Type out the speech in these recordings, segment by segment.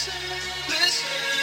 listen, listen.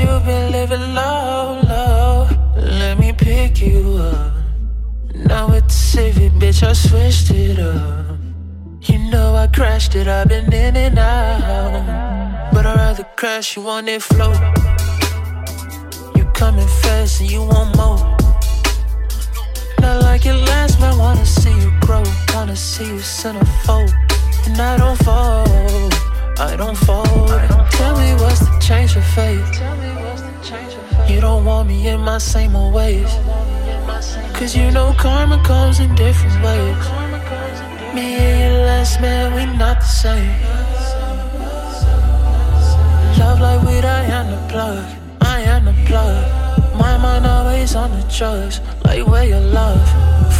you've been living low, low. Let me pick you up. Now it's civic, bitch, I switched it up. You know I crashed it, I've been in and out. But I'd rather crash you on it float. You coming fast and you want more. Not like it last, man, wanna see you grow. Wanna see you centerfold. And I don't fall. I don't fold. Tell me what's the change of fate. You don't want me in my same old ways. Cause you know karma comes in different ways. Me and your last man, we not the same. Love like weed, I am the plug. I am the plug. My mind always on the drugs, like where your love.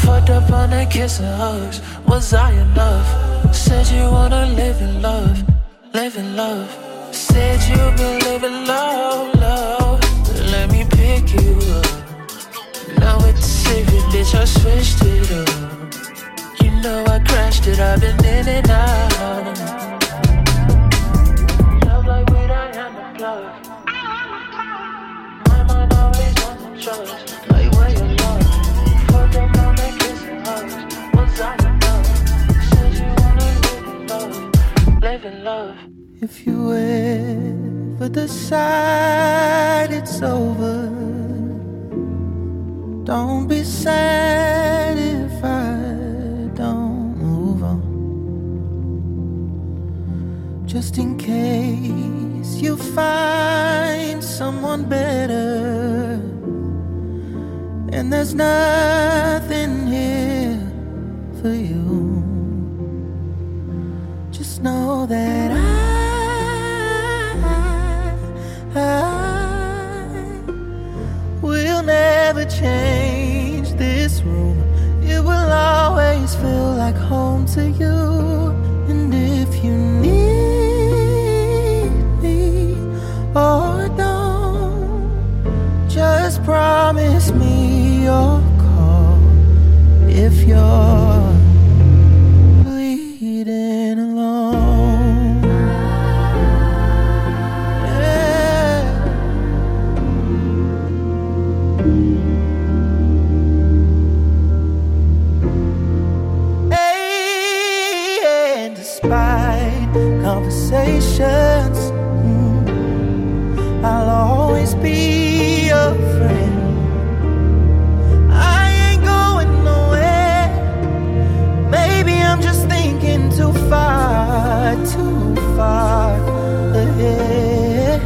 Fucked up on that kiss and hugs. Was I enough? Said you wanna live in love living love. Said you've been living low, low. Let me pick you up. Now it's savior, bitch. I switched it up. You know I crashed it. I've been in and out. Like weed, I am a plug. My mind always on the drugs. Like where you love. Fuck them, I'm making some hugs. Once I love. If you ever decide it's over, don't be sad if I don't move on. Just in case you find someone better, and there's nothing here for you. Just know that I, I will never change this room. It will always feel like home to you. And if you need me or don't, just promise me you'll call if you're conversations, mm, I'll always be your friend. I ain't going nowhere. Maybe I'm just thinking too far, too far ahead.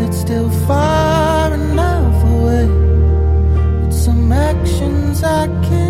It's still far enough away. With some actions I can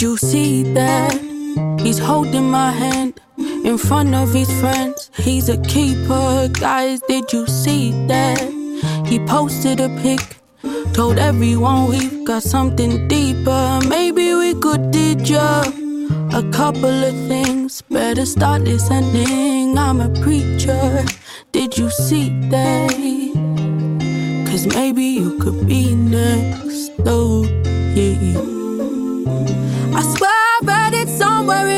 He's holding my hand in front of his friends. He's a keeper, guys. Did you see that? He posted a pic, told everyone we've got something deeper. Maybe we could teach ya a couple of things. Better start listening. I'm a preacher. Did you see that? Cause maybe you could be next. Oh, yeah.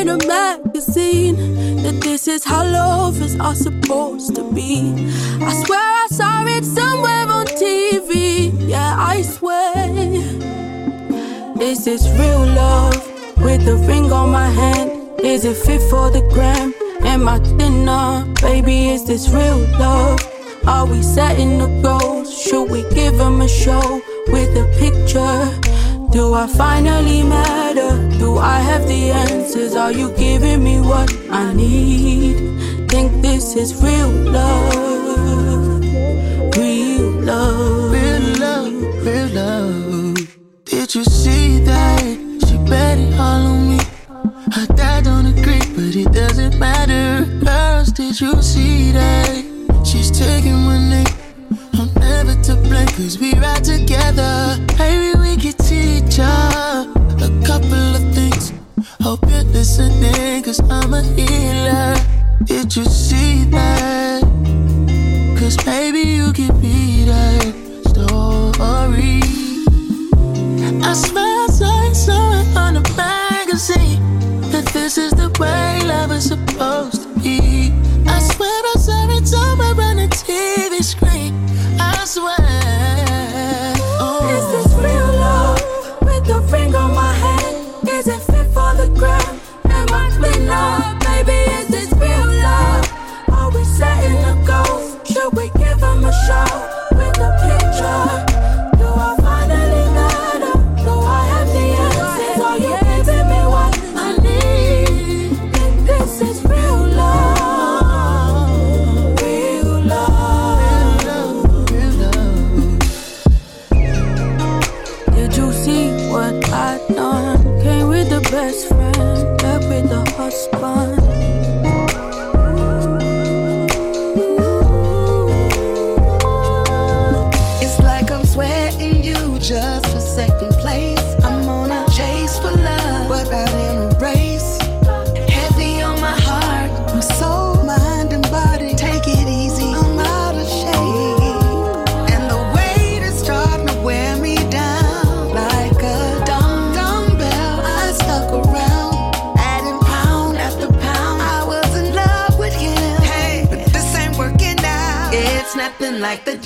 In a magazine that this is how lovers are supposed to be. I swear I saw it somewhere on TV. Yeah, I swear. Is this is real love with a ring on my hand. Is it fit for the gram? Am I dinner? Baby, is this real love? Are we setting the goals? Should we give them a show with a picture? Do I finally matter? Do I have the answers? Are you giving me what I need? Think this is real love, real love, real love, real love. Did you see that? She bet it all on me. Her dad don't agree, but it doesn't matter. Girls, did you see that? She's taking my name. Never to blame, cause we ride together. Maybe we could teach her a couple of things. Hope you're listening, cause I'm a healer. Did you see that? Cause maybe you can be that story. I swear I saw on a magazine that this is the way love is supposed to be. I swear I I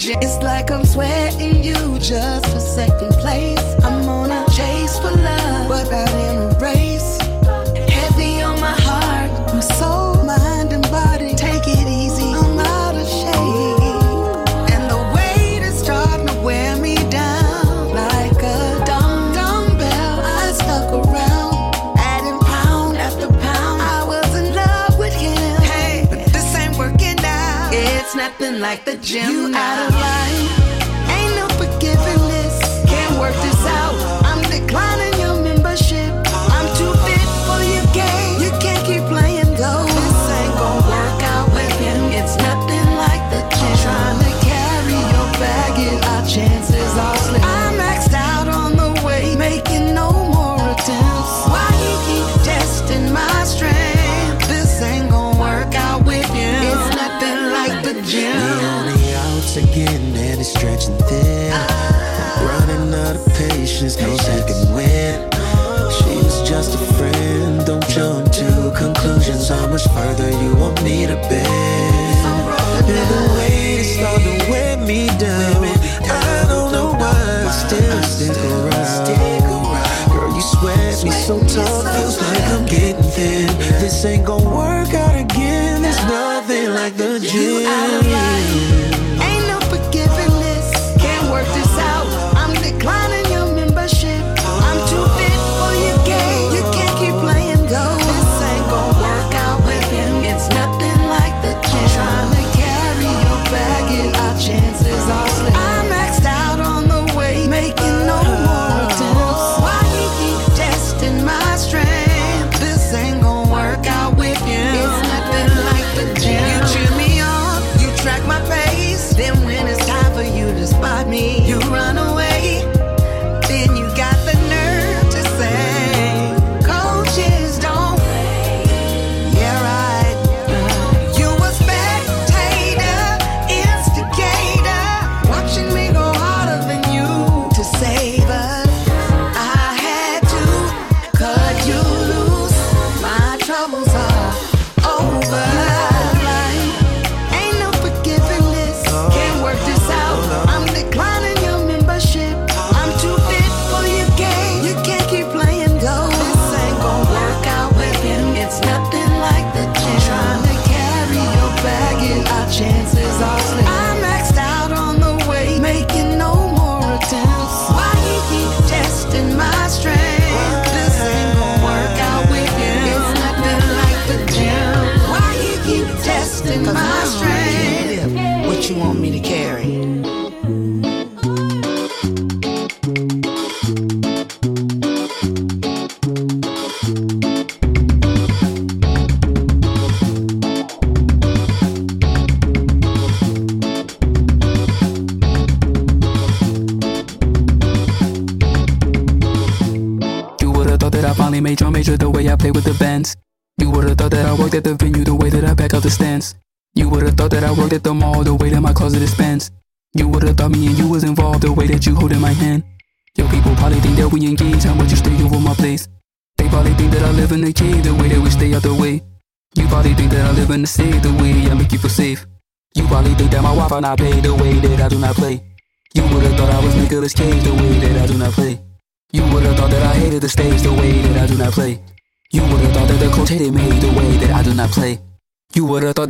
It's like I'm sweating you just for second place. I'm on a chase for love, but out in a race. Heavy on my heart, my soul, mind, and body. Take it easy, I'm out of shape. And the weight is starting to wear me down like a dumb dumbbell. I stuck around, adding pound after pound. I was in love with him, hey, but this ain't working out. It's nothing like the gym. You out of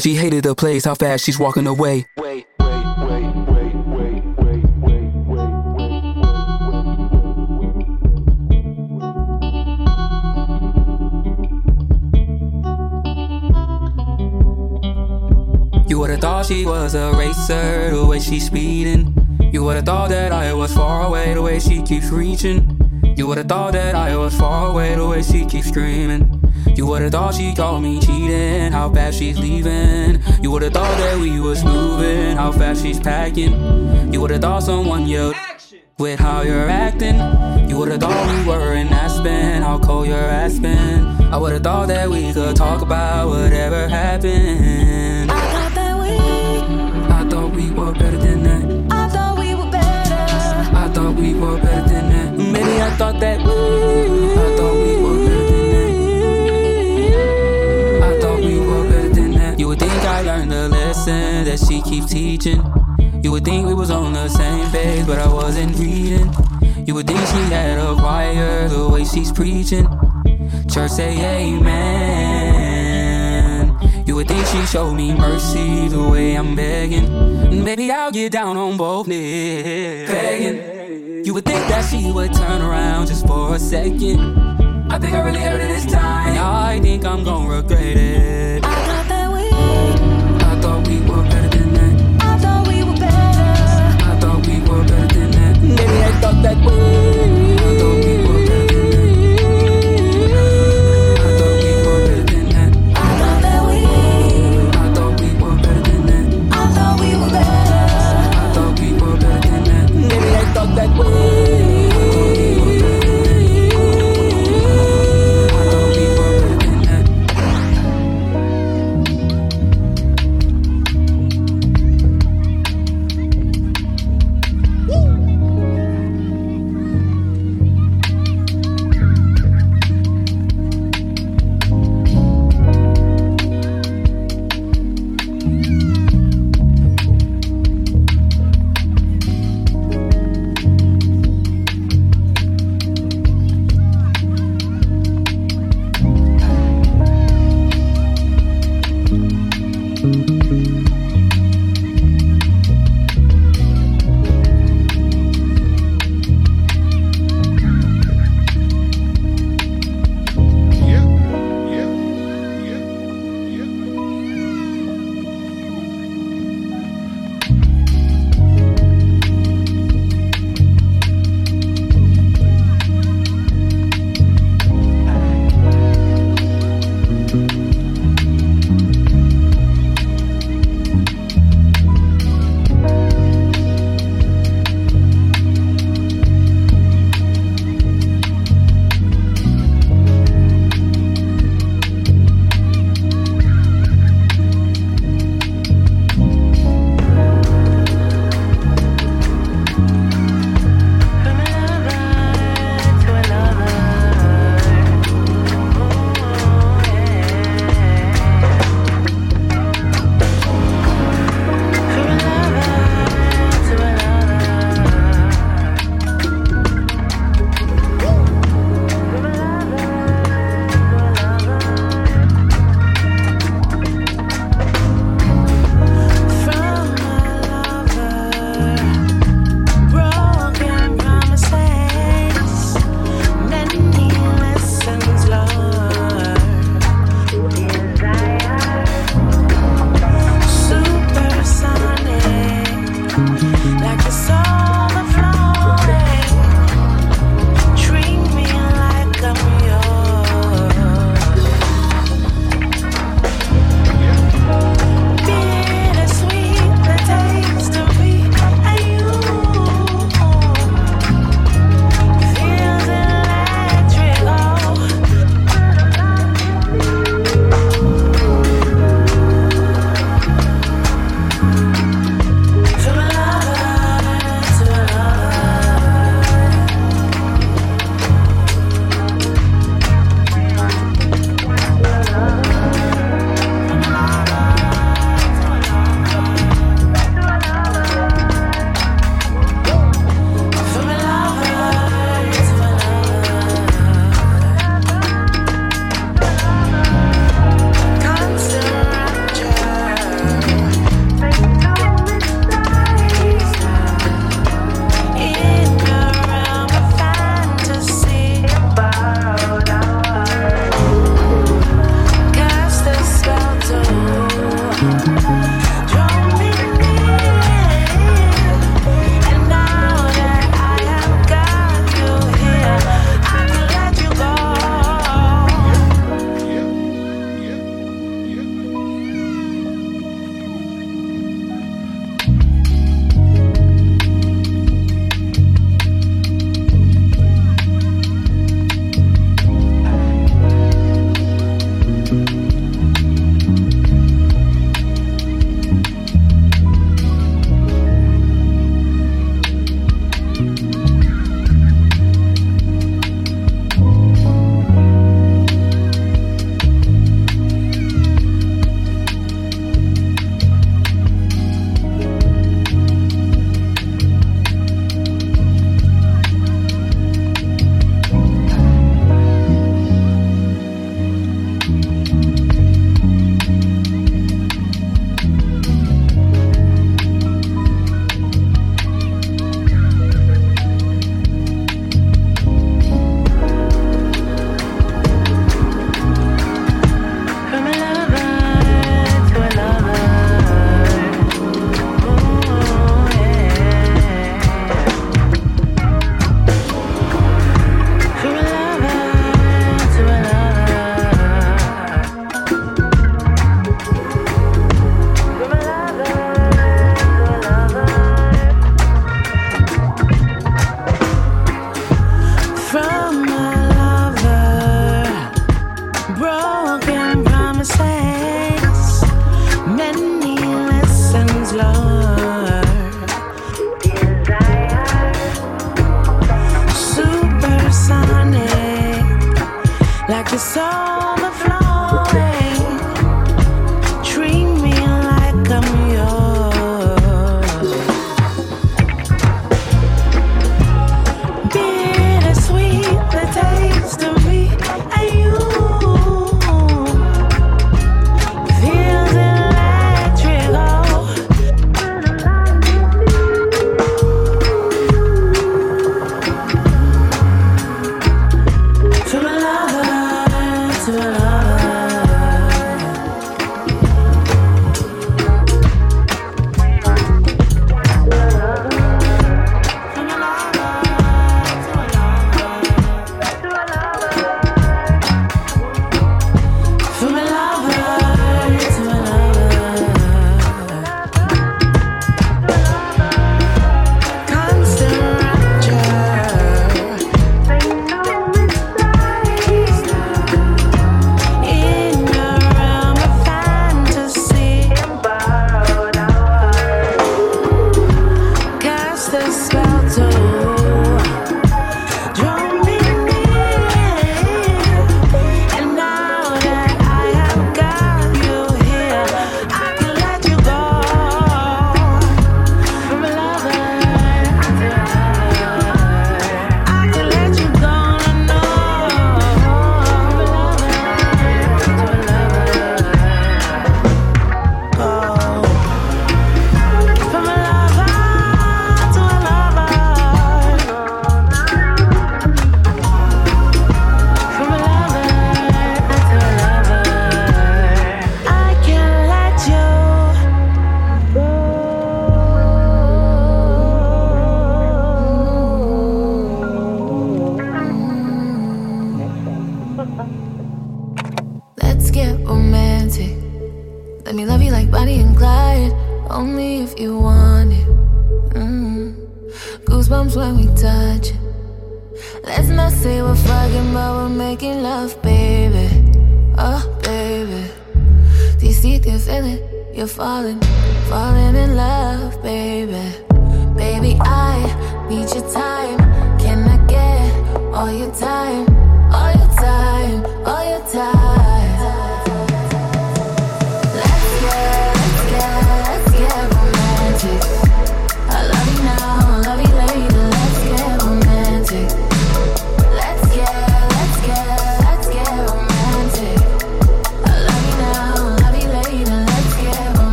that she hated the place, how fast she's walking away. You would've thought she was a racer, the way she's speeding. You would've thought that I was far away, the way she keeps reaching. You would've thought that I was far away the way she keeps screaming. You would've thought she called me cheating, how fast she's leaving. You would've thought that we was moving, how fast she's packing. You would've thought someone yelled with how you're acting. You would've thought we were in Aspen, how cold your ass been. I would've thought that we could talk about whatever happened. I thought that we, I thought we were better than that. I thought we were better. I thought we were better than that. Maybe I thought that. We. I thought lesson that she keeps teaching. You would think we was on the same page, but I wasn't reading. You would think she had a choir the way she's preaching. Church say amen. You would think she showed me mercy the way I'm begging. Maybe I'll get down on both knees. Begging. You would think that she would turn around just for a second. I think I really heard it this time. And I think I'm gonna regret it. I thought that we, that. Maybe I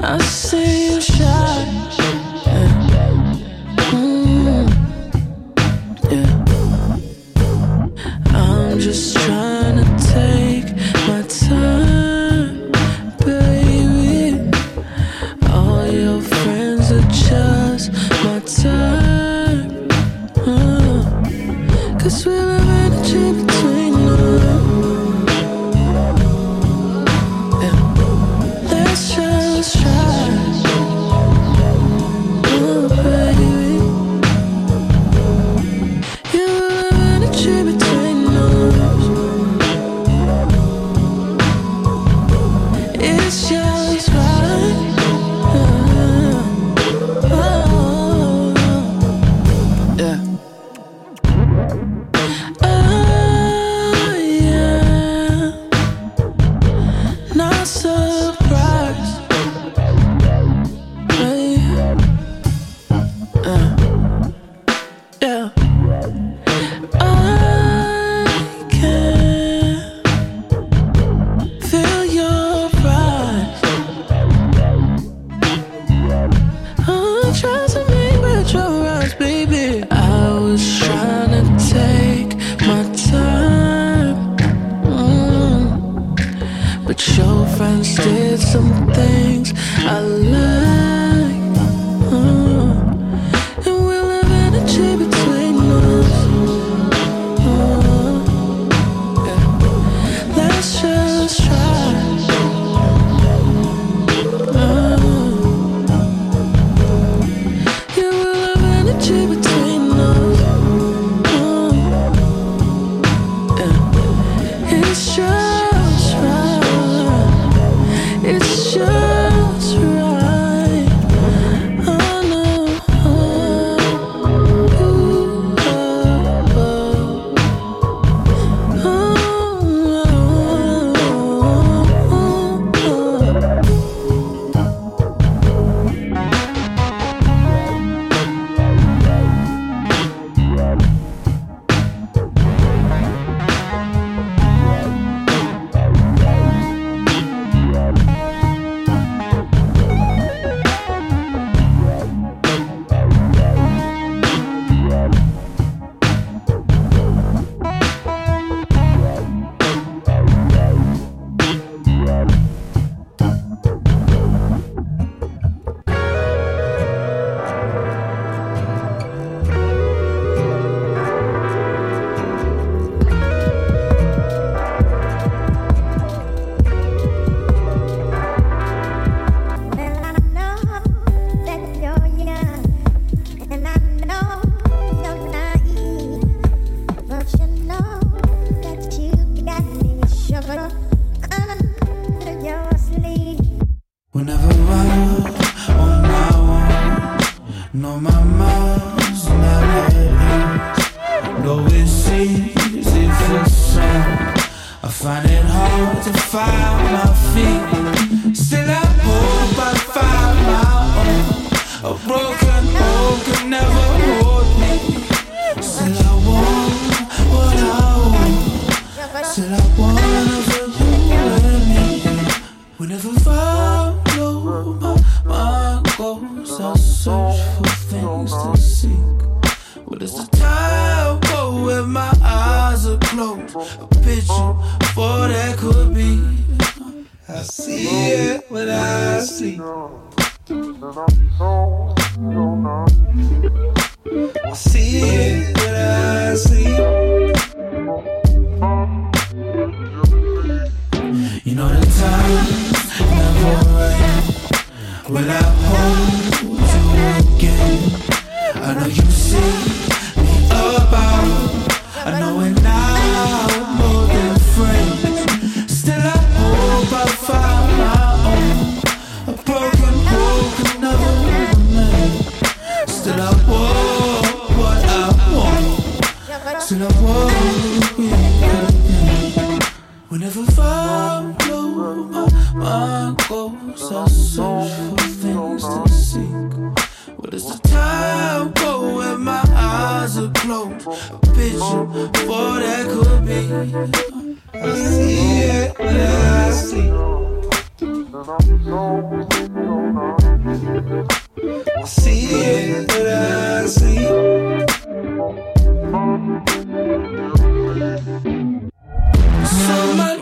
I say Sometimes I search for things to seek. But it's the tower when my eyes are closed. A picture for that could be. I see it, when I see. I see it, when I see. You know the time never ends. When I hold? again. I know you see me about. bitch for that could be. I see it, I see. I see it, I see. Somebody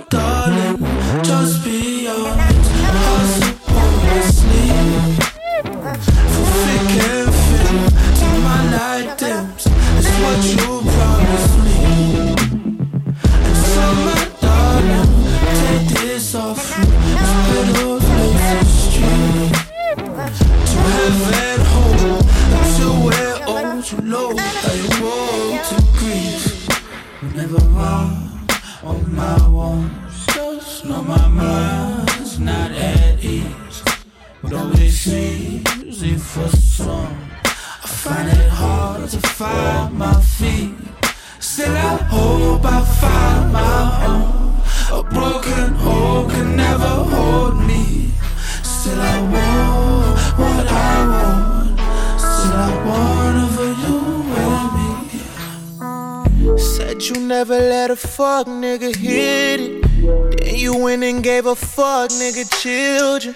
nigga children.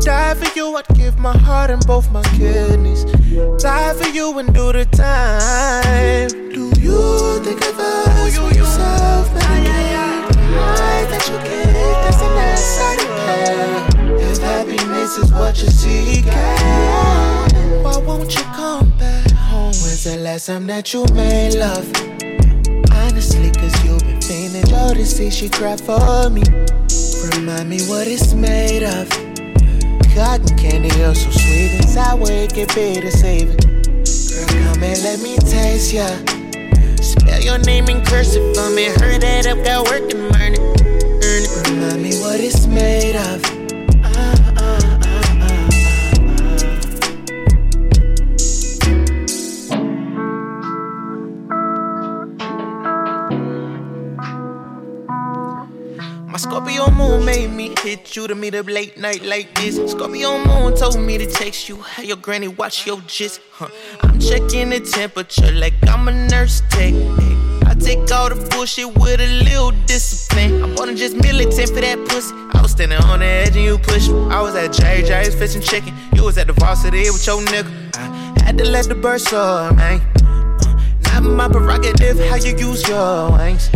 Die for you, I'd give my heart and both my kidneys. Die for you and do the time. Do you think of us for yourself, man? High that you get, that's an side effect. If happiness is what you're seeking, why won't you come back home? When's the last time that you made love? To see she cry for me. Remind me what it's made of. Cotton candy, oh so sweet and sour, it get bitter saving. Girl, come and let me taste ya. Spell your name in cursive for me. Heard that I've got work and earn it. Earn it. Remind me what it's made of. Up late night like this. Scorpio moon told me to text you, have your granny watch your gist. Huh. I'm checking the temperature like I'm a nurse tech. I take all the bullshit with a little discipline. I wasn't just militant for that pussy. I was standing on the edge and you pushed me. I was at JJ's fishing chicken. You was at the varsity with your nigga. I had to let the bird soar, man. Not my prerogative how you use your wings.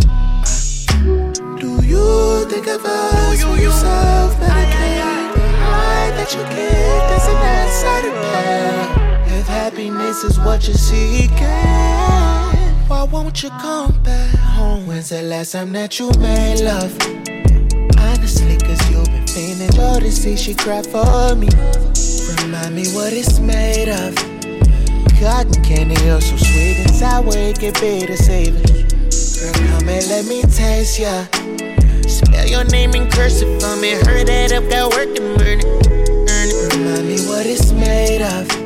You think of us for yourself, medicate the high that you get? An outside of If happiness is what you're seeking, why won't you come back home? When's the last time that you made love? Honestly, cause you've been feeling joy to see she cried for me. Remind me what it's made of. Cotton candy, oh so sweet and sour, it get bitter saving. Girl, come and let me taste ya. Spell your name in cursive for me. Heard that I've got work and earn it. Earn it. Remind me what it's made of.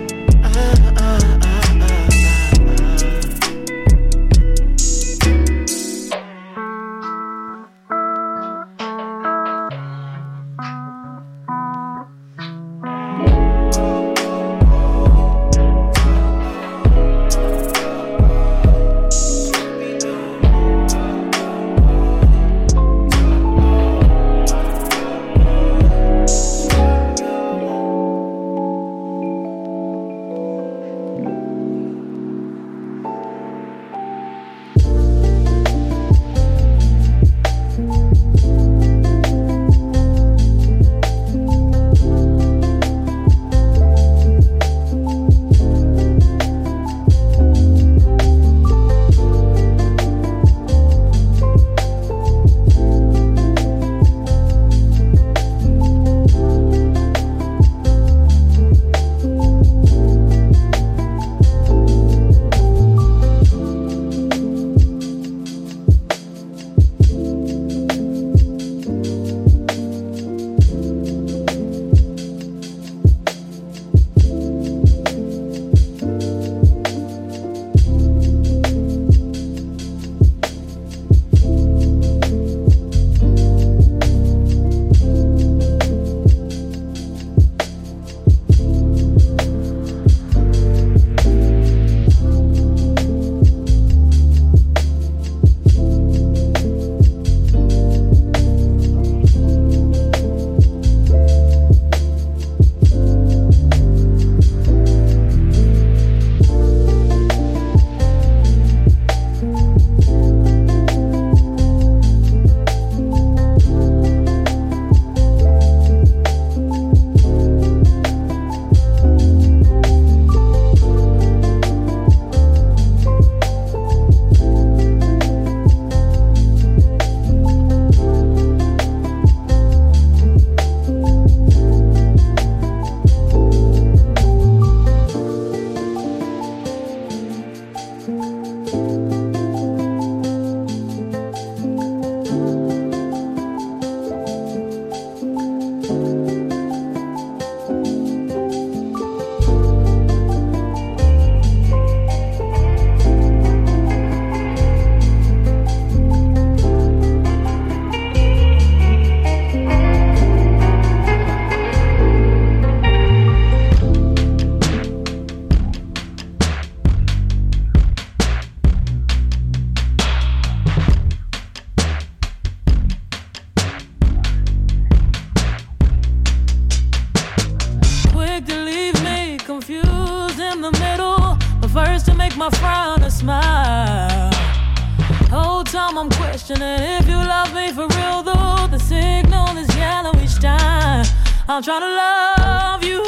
Questioning if you love me for real, though. The signal is yellow each time. I'm trying to love you.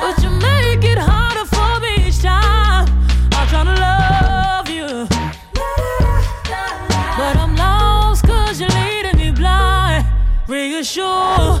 But you make it harder for me each time. I'm trying to love you. But I'm lost cause you're leading me blind. Reassure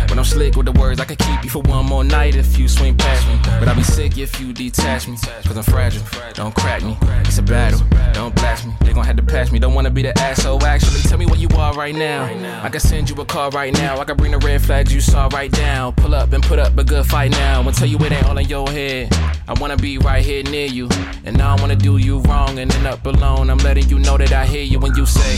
But I'm slick with the words, I could keep you for one more night if you swing past me. But I'll be sick if you detach me. Cause I'm fragile, don't crack me. It's a battle, don't blast me. They gon' have to pass me, don't wanna be the asshole. Actually, tell me where you are right now. I can send you a call right now. I can bring the red flags you saw right down. Pull up and put up a good fight now. I'll tell you it ain't all in your head. I wanna be right here near you. And now I don't wanna do you wrong and end up alone. I'm letting you know that I hear you when you say,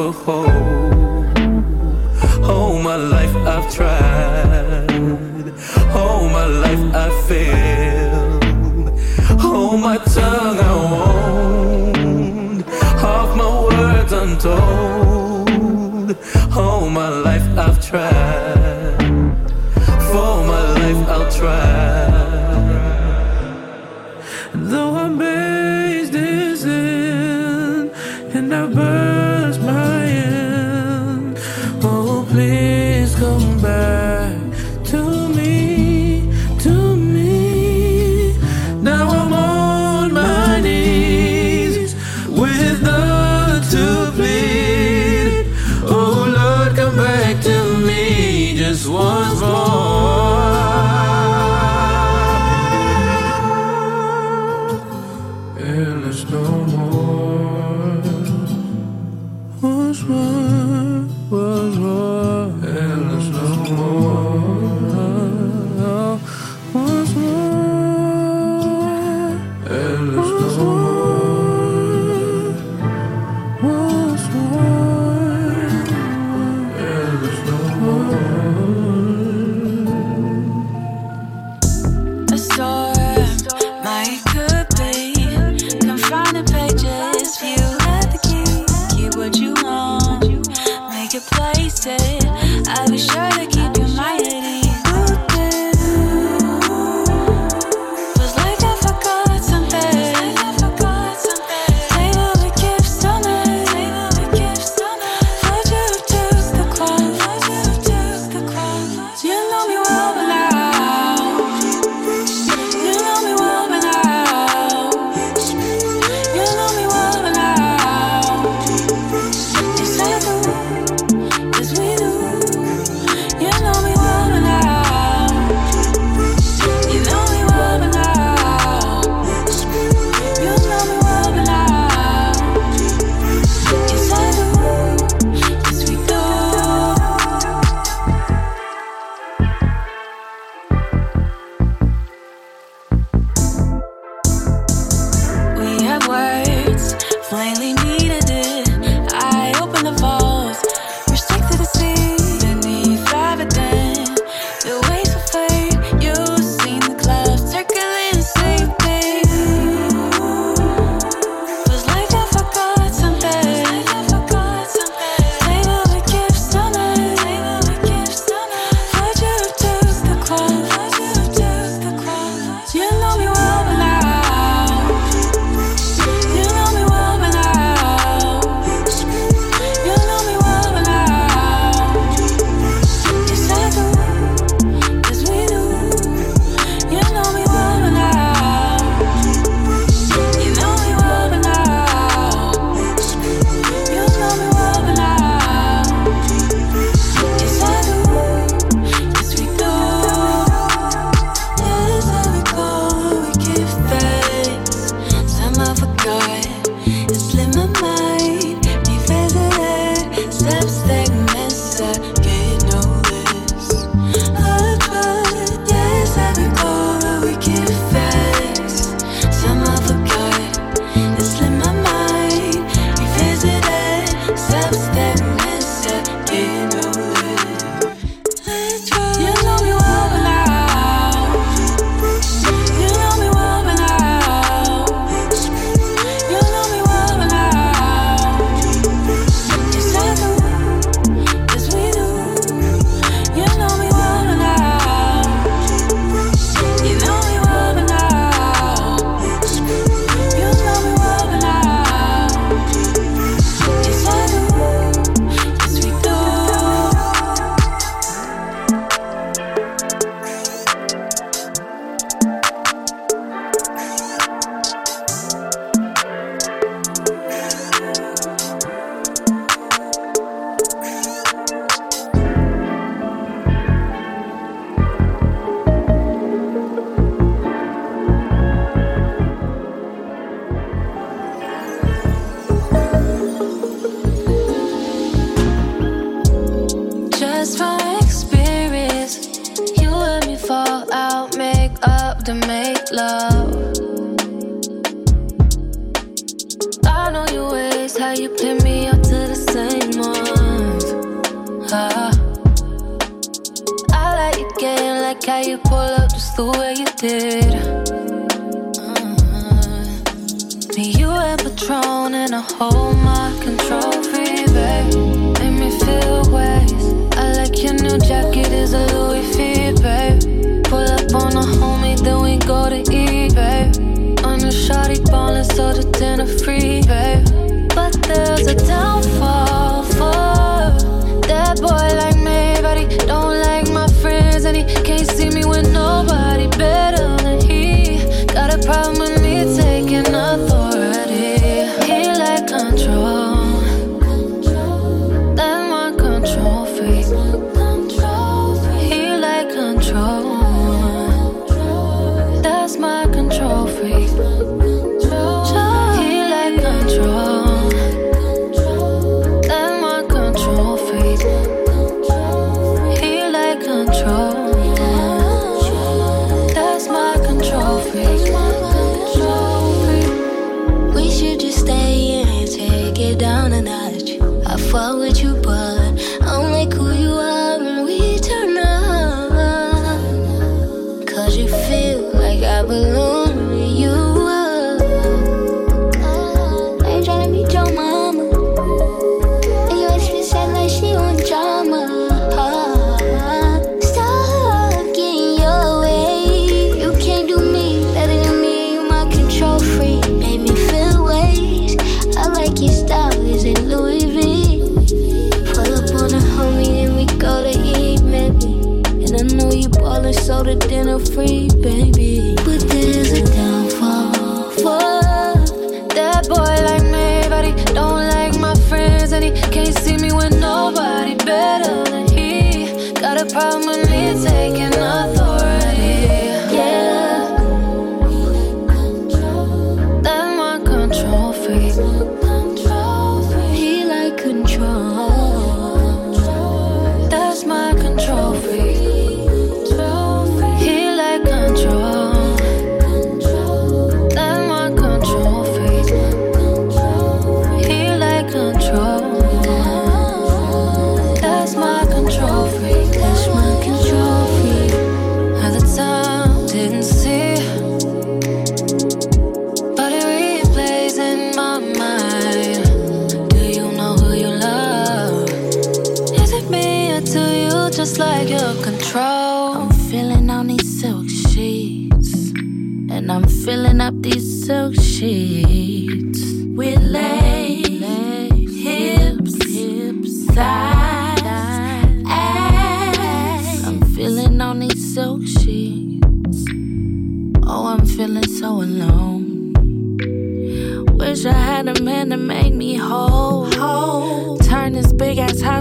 I've tried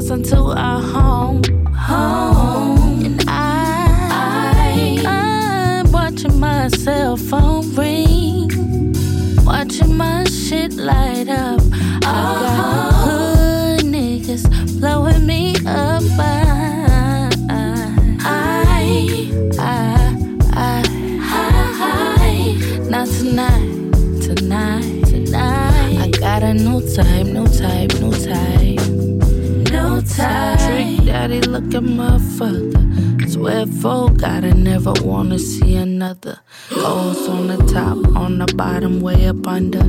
house into a home. Home. And I, I, I'm watching my cell phone ring. Watching my shit light up. I got hood niggas blowing me up. I, I, I, I, I, not tonight, tonight, tonight. I got a new type, new Daddy looking motherfucker. Swear folk, gotta never wanna see another. Goals on the top, on the bottom, way up under.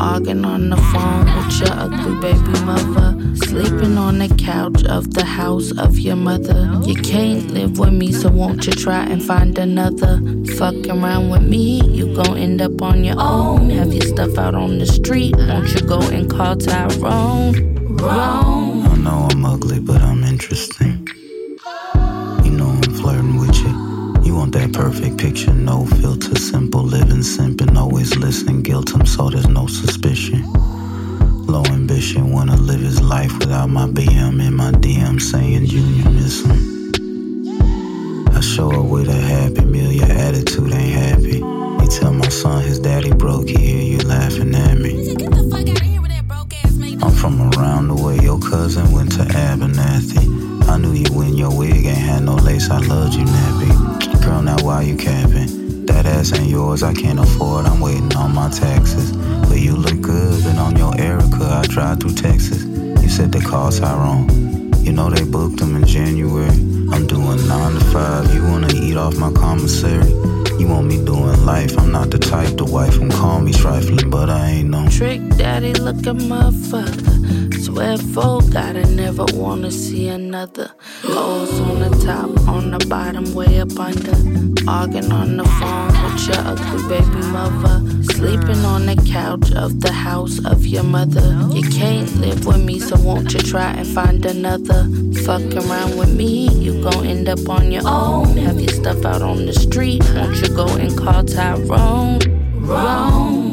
Arguing on the phone with your ugly baby mother. Sleeping on the couch of the house of your mother. You can't live with me, so won't you try and find another? Fucking around with me, you gon' end up on your own. Have your stuff out on the street, won't you go and call Tyrone? Wrong. I know I'm ugly, but I'm interesting. That perfect picture, no filter, simple living, simping, always listening, guilt him so there's no suspicion. Low ambition, wanna live his life without my BM in my DM saying Junior miss him. I show up with a happy meal, your attitude ain't happy. You tell my son his daddy broke, he hear you laughing at me. I'm from around the way your cousin went to Abernathy. I knew you when your wig ain't had no lace, I loved you, nappy. Now why you capping? That ass ain't yours, I can't afford, I'm waiting on my taxes. But you look good, been on your Erykah, I drive through Texas. You said they call Tyrone. You know they booked them in January. I'm doing nine to five, you wanna eat off my commissary? You want me doing life, I'm not the type to wife and call me trifling, but I ain't no Trick daddy looking motherfucker. Swear for God, I never wanna see another. Goals on the top, on the bottom, way up under. Arguing on the phone with your ugly baby mother. Sleeping on the couch of the house of your mother. You can't live with me, so won't you try and find another? Fuck around with me, you gon' end up on your own. Have your stuff out on the street, won't you go and call Tyrone? Wrong.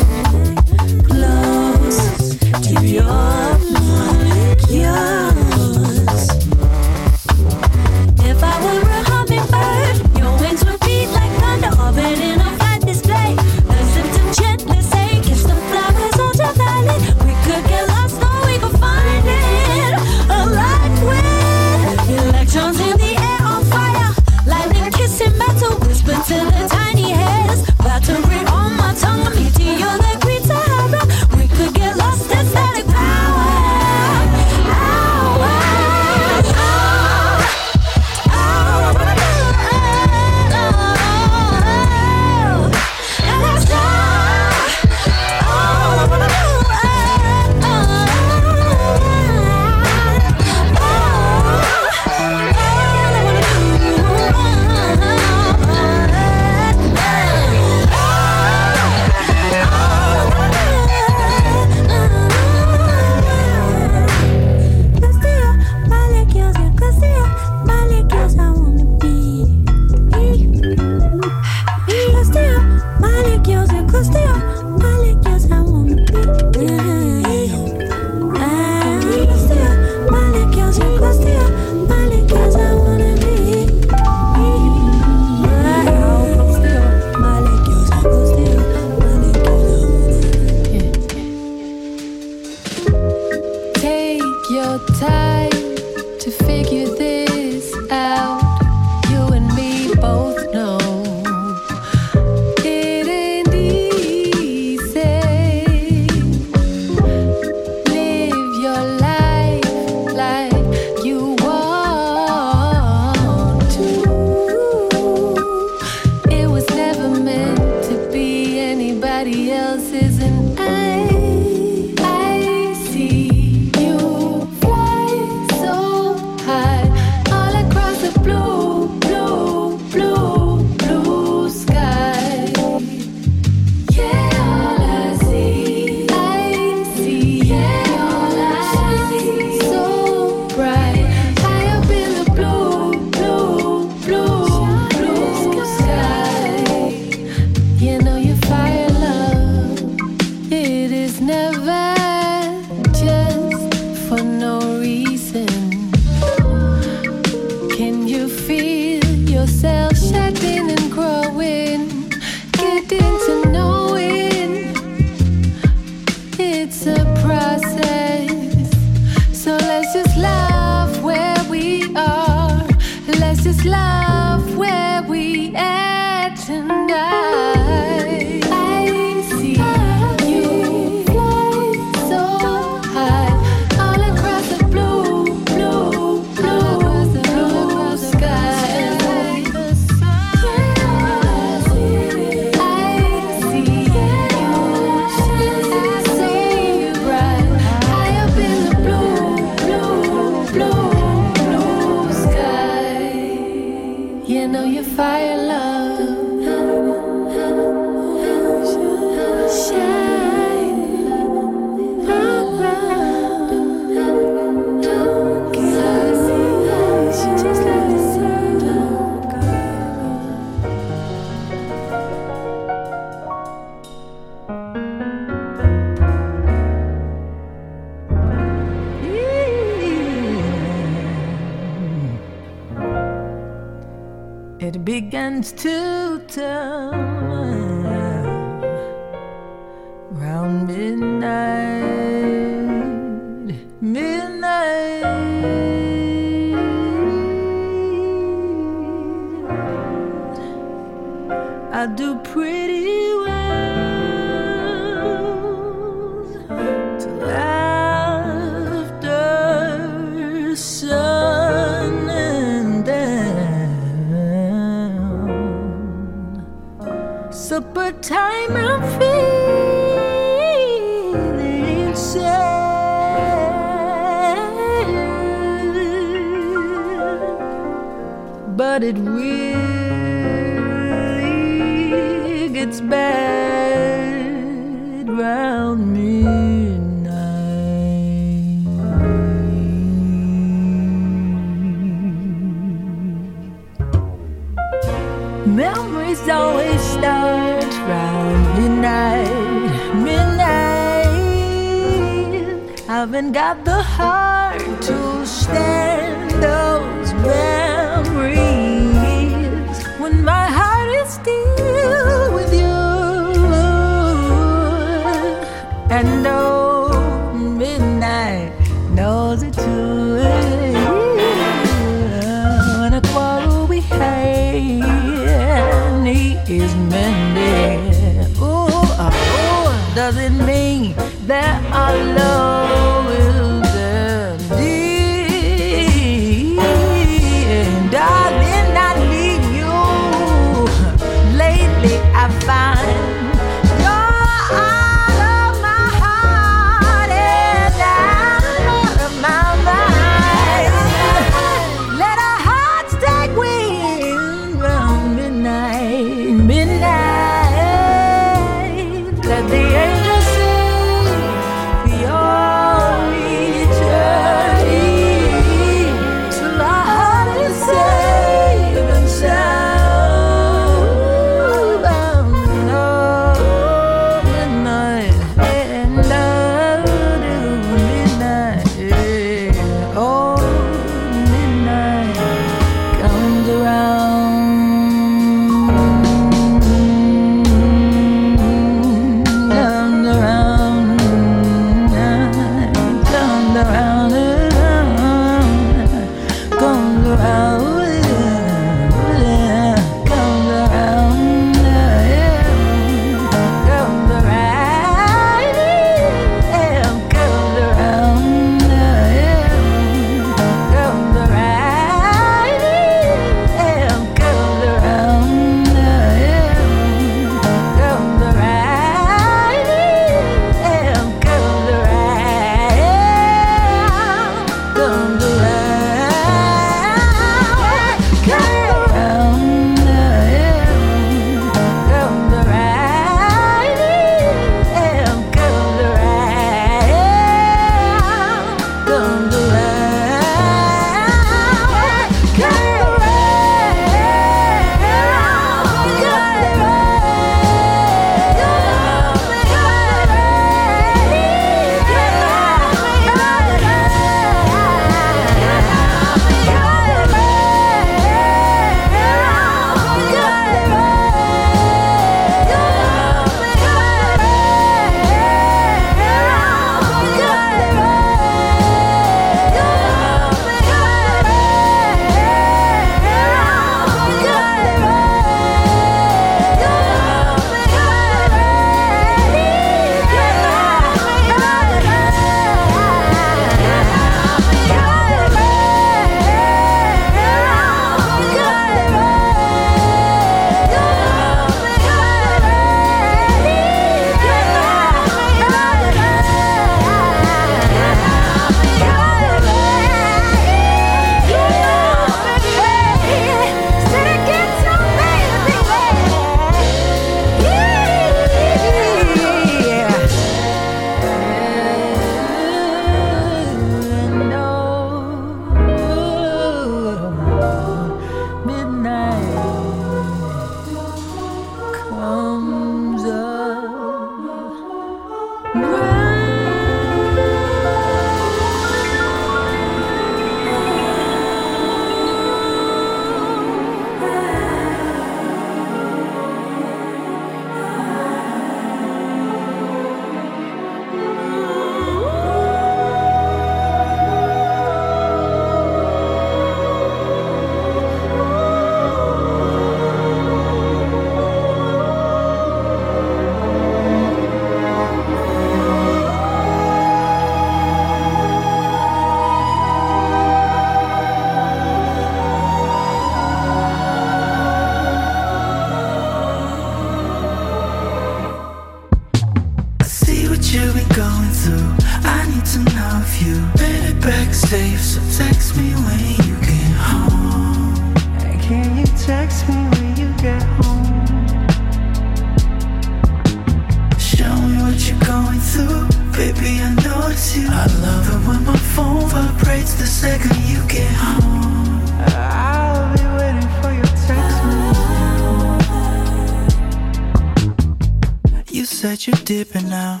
You said you're dipping out.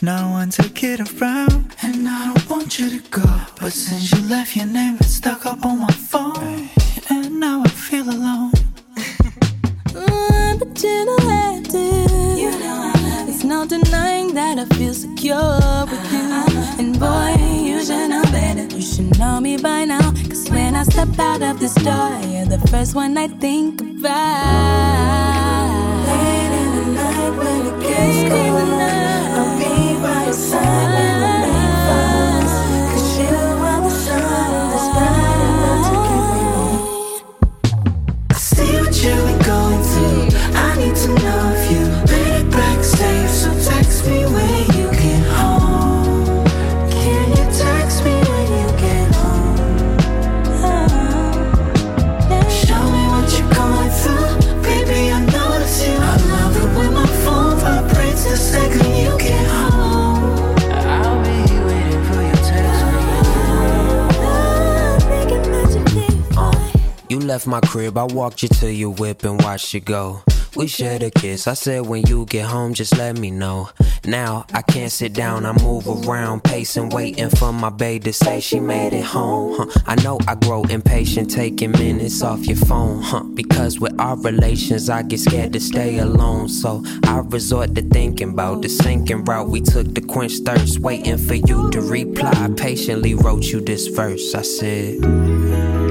No one to get around, and I don't want you to go. But since you left, your name is stuck up on my phone, and now I feel alone. Mm, but you know I do. You know no denying that I feel secure with you. And boy, you should know better. You should know me by now. Cause when I step out of this door, you're the first one I think about. Night when it gets cold, I'll be by your side when the night left my crib, I walked you to your whip and watched you go. We shared a kiss. I said, when you get home, just let me know. Now I can't sit down, I move around, pacing, waiting for my babe to say she made it home. Huh. I know I grow impatient, taking minutes off your phone. Huh. Because with our relations, I get scared to stay alone. So I resort to thinking about the sinking route we took to quench thirst, waiting for you to reply. I patiently wrote you this verse. I said.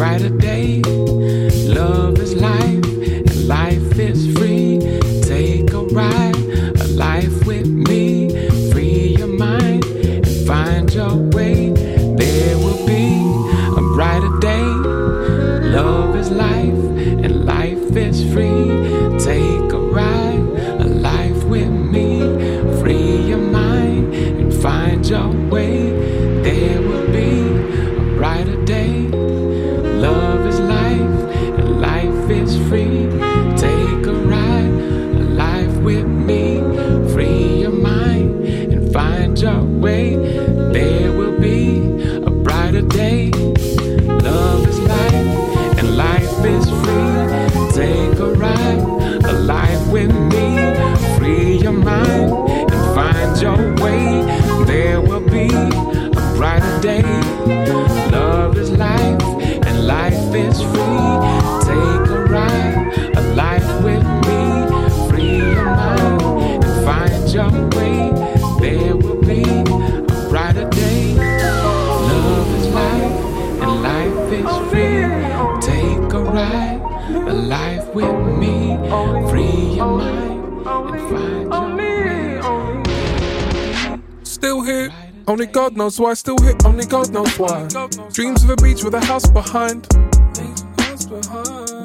Brighter day. Love is life, God knows why. I still here, only God knows why. Dreams of a beach with a house behind.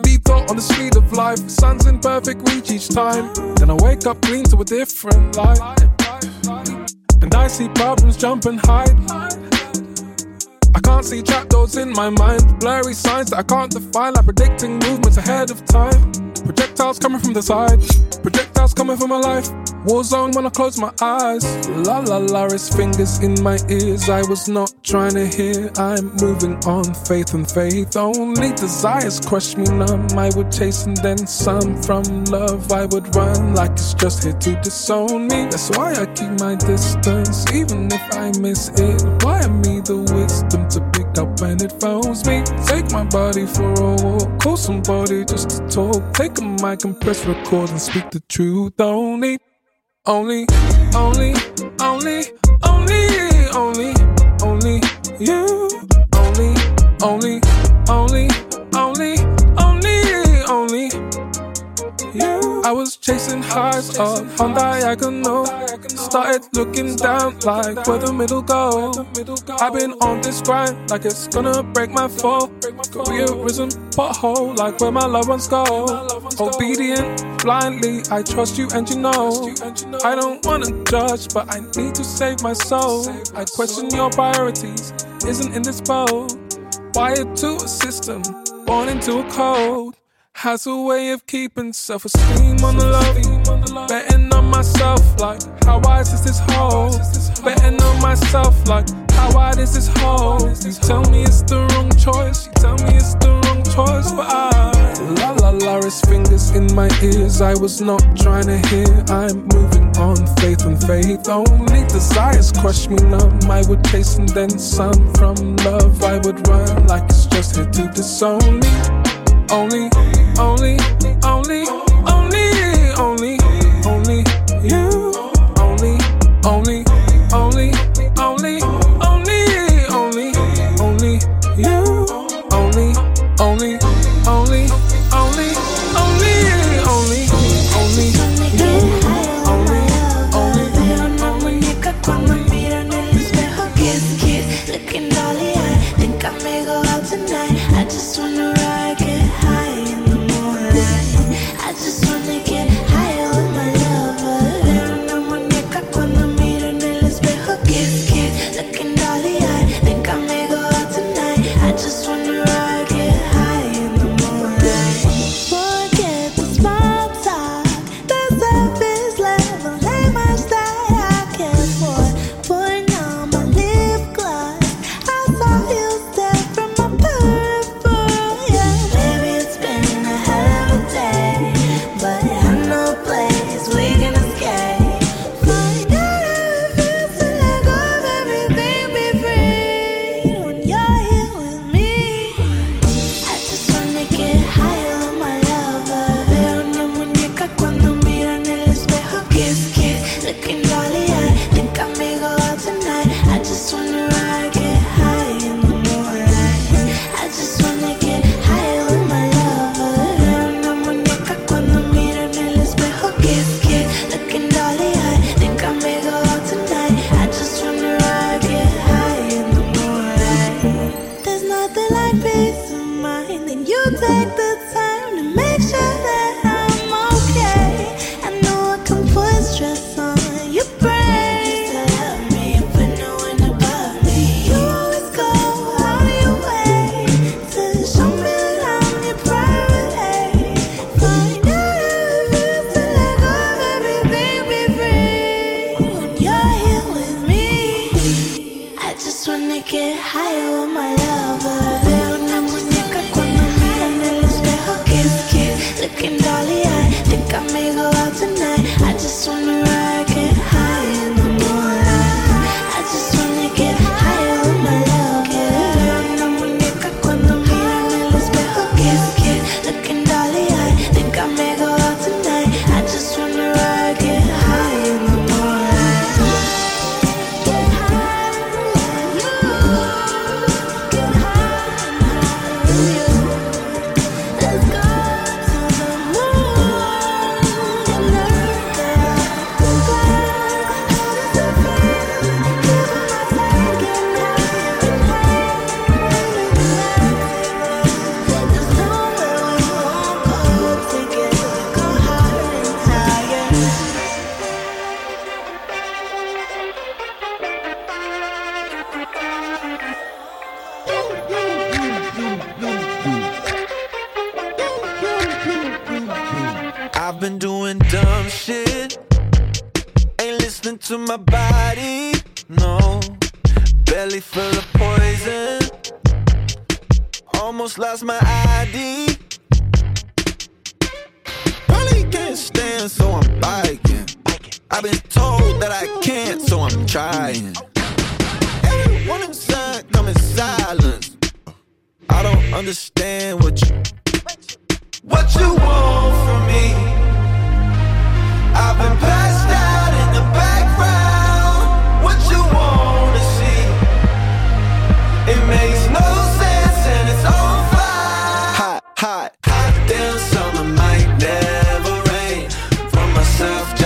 Deep thought on the speed of life. Sun's in perfect reach each time. Then I wake up clean to a different light. And I see problems jump and hide. I can't see trapdoors in my mind. Blurry signs that I can't define, like predicting movements ahead of time. Projectiles coming from the side. Projectiles coming from my life. War zone when I close my eyes. La la la, his fingers in my ears. I was not trying to hear. I'm moving on, faith and faith. Only desires crush me numb. I would chase and then some from love. I would run like it's just here to disown me. That's why I keep my distance, even if I miss it. Why me the wisdom to pick up when it phones me? Take my body for a walk. Call somebody just to talk. Take a mic and press record and speak the truth. Only. Only, only, only, only, only, only you. Only, only, only, only, only, only you. I was chasing highs up on diagonal. Started looking down like where the middle go. I've been on this grind like it's gonna break my fall. A risen pothole like where my loved ones go. Obedient blindly, I trust you and you know. I don't wanna judge, but I need to save my soul. I question your priorities, isn't in this boat. Wired to a system, born into a code. Has a way of keeping self esteem on the low. Betting on myself, like, how wise is this hole? Betting on myself, like, how wide is this hole? You tell me it's the wrong choice, you tell me it's the wrong choice, but I. La la la, his fingers in my ears. I was not trying to hear. I'm moving on, faith and faith. Only desires crush me numb. I would chase and then some from love. I would run like it's just here to disown me. Only, only, only, From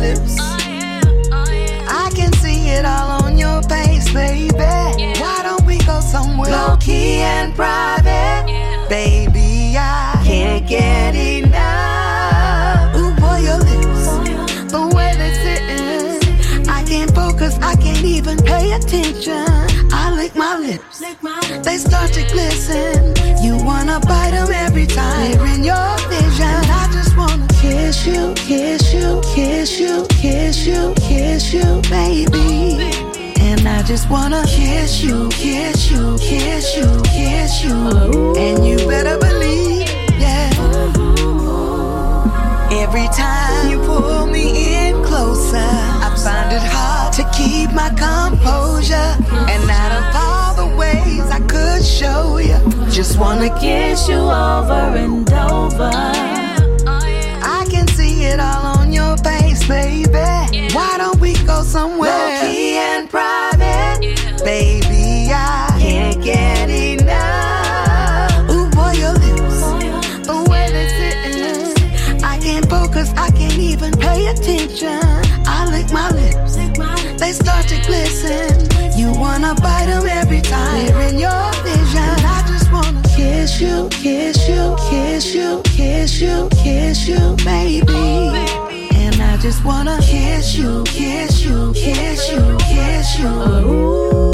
tired of your lips. Oh, oh, I can see it all on your face, baby. Why don't we go somewhere low key and private? Baby, I can't get enough. Ooh, boy, your lips, the way they sitting. I can't focus, I can't even pay attention. I lick my lips, they start to glisten. You wanna bite them every time. They're in your vision. I just kiss you, kiss you, kiss you, kiss you, kiss you, baby. And I just wanna kiss you, kiss you, kiss you, kiss you. And you better believe, yeah. Every time you pull me in closer, I find it hard to keep my composure. And out of all the ways I could show you, just wanna kiss you over and over. I can see it all on your face, baby. Why don't we go somewhere low key and private, baby? I can't get enough. Ooh, boy, your lips, the way they sitting. I can't focus, I can't even pay attention. I lick my lips, they start to glisten. You wanna bite them every time. They're in your vision. I just wanna kiss you, kiss you, kiss you, kiss you, kiss you, baby. Just wanna kiss you, kiss you, kiss you, kiss you. Ooh.